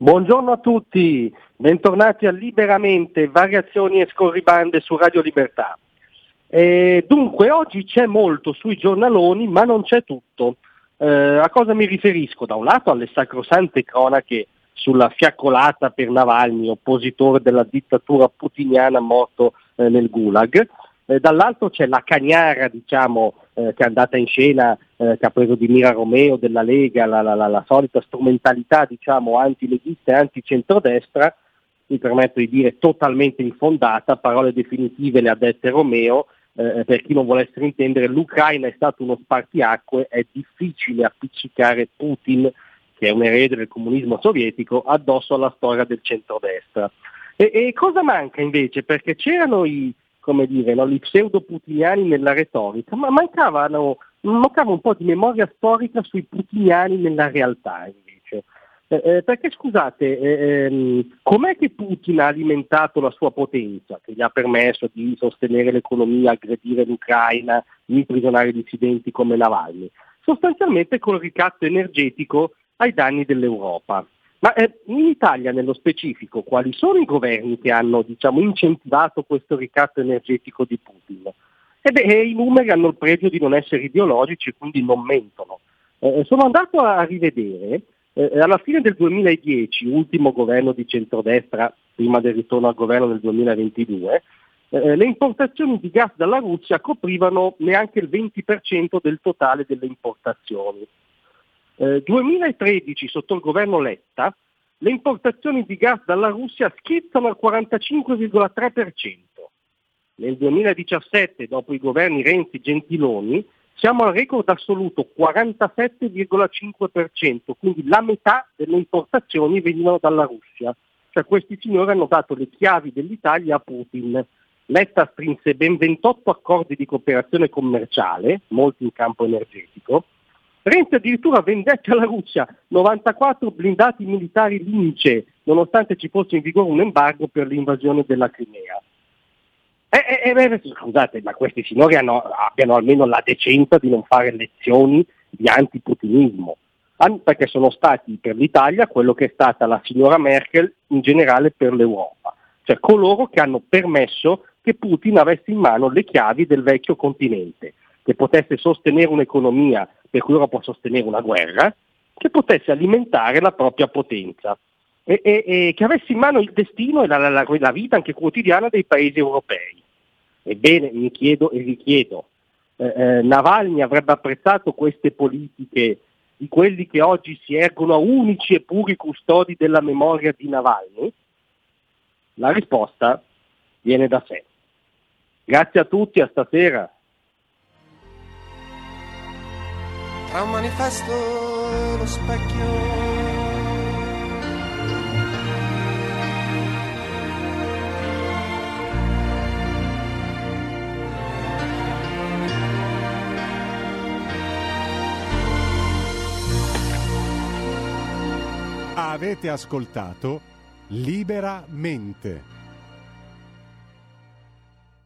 Buongiorno a tutti, bentornati a Liberamente, variazioni e scorribande su Radio Libertà. E dunque, oggi c'è molto sui giornaloni, ma non c'è tutto. Eh, a cosa mi riferisco? Da un lato alle sacrosante cronache sulla fiaccolata per Navalny, oppositore della dittatura putiniana morto eh, nel Gulag, eh, dall'altro c'è la cagnara diciamo, eh, che è andata in scena, eh, che ha preso di Mira Romeo della Lega, la, la, la, la solita strumentalità diciamo, antileghista e anticentrodestra, mi permetto di dire totalmente infondata, parole definitive le ha dette Romeo, eh, per chi non volesse intendere, l'Ucraina è stato uno spartiacque, è difficile appiccicare Putin, che è un erede del comunismo sovietico, addosso alla storia del centrodestra. E, e cosa manca invece? Perché c'erano i, come dire, no, gli pseudo-putiniani nella retorica, ma mancavano, mancava un po' di memoria storica sui putiniani nella realtà invece. Eh, eh, perché scusate, eh, ehm, com'è che Putin ha alimentato la sua potenza, che gli ha permesso di sostenere l'economia, aggredire l'Ucraina, imprigionare dissidenti come Navalny? Sostanzialmente col ricatto energetico ai danni dell'Europa. Ma eh, in Italia nello specifico quali sono i governi che hanno diciamo, incentivato questo ricatto energetico di Putin? E beh, i numeri hanno il pregio di non essere ideologici quindi non mentono. Eh, sono andato a rivedere, eh, alla fine del 2010, ultimo governo di centrodestra, prima del ritorno al governo nel 2022, eh, le importazioni di gas dalla Russia coprivano neanche il 20% del totale delle importazioni. Eh, 2013, sotto il governo Letta, le importazioni di gas dalla Russia schizzano al 45,3%. Nel 2017, dopo i governi Renzi-Gentiloni, siamo al record assoluto 47,5%, quindi la metà delle importazioni venivano dalla Russia. Cioè questi signori hanno dato le chiavi dell'Italia a Putin. Letta strinse ben 28 accordi di cooperazione commerciale, molti in campo energetico, Renzi addirittura vendette alla Russia 94 blindati militari Lince, nonostante ci fosse in vigore un embargo per l'invasione della Crimea. Eh, eh, eh, scusate, ma questi signori hanno, abbiano almeno la decenza di non fare lezioni di antiputinismo, perché sono stati per l'Italia quello che è stata la signora Merkel in generale per l'Europa, cioè coloro che hanno permesso che Putin avesse in mano le chiavi del vecchio continente, che potesse sostenere un'economia per cui Europa può sostenere una guerra, che potesse alimentare la propria potenza e, e, e che avesse in mano il destino e la, la, la, vita anche quotidiana dei paesi europei. Ebbene, mi chiedo e richiedo, eh, eh, Navalny avrebbe apprezzato queste politiche di quelli che oggi si ergono a unici e puri custodi della memoria di Navalny? La risposta viene da sé. Grazie a tutti, a stasera. Tra un manifesto e lo specchio. Avete ascoltato Liberamente.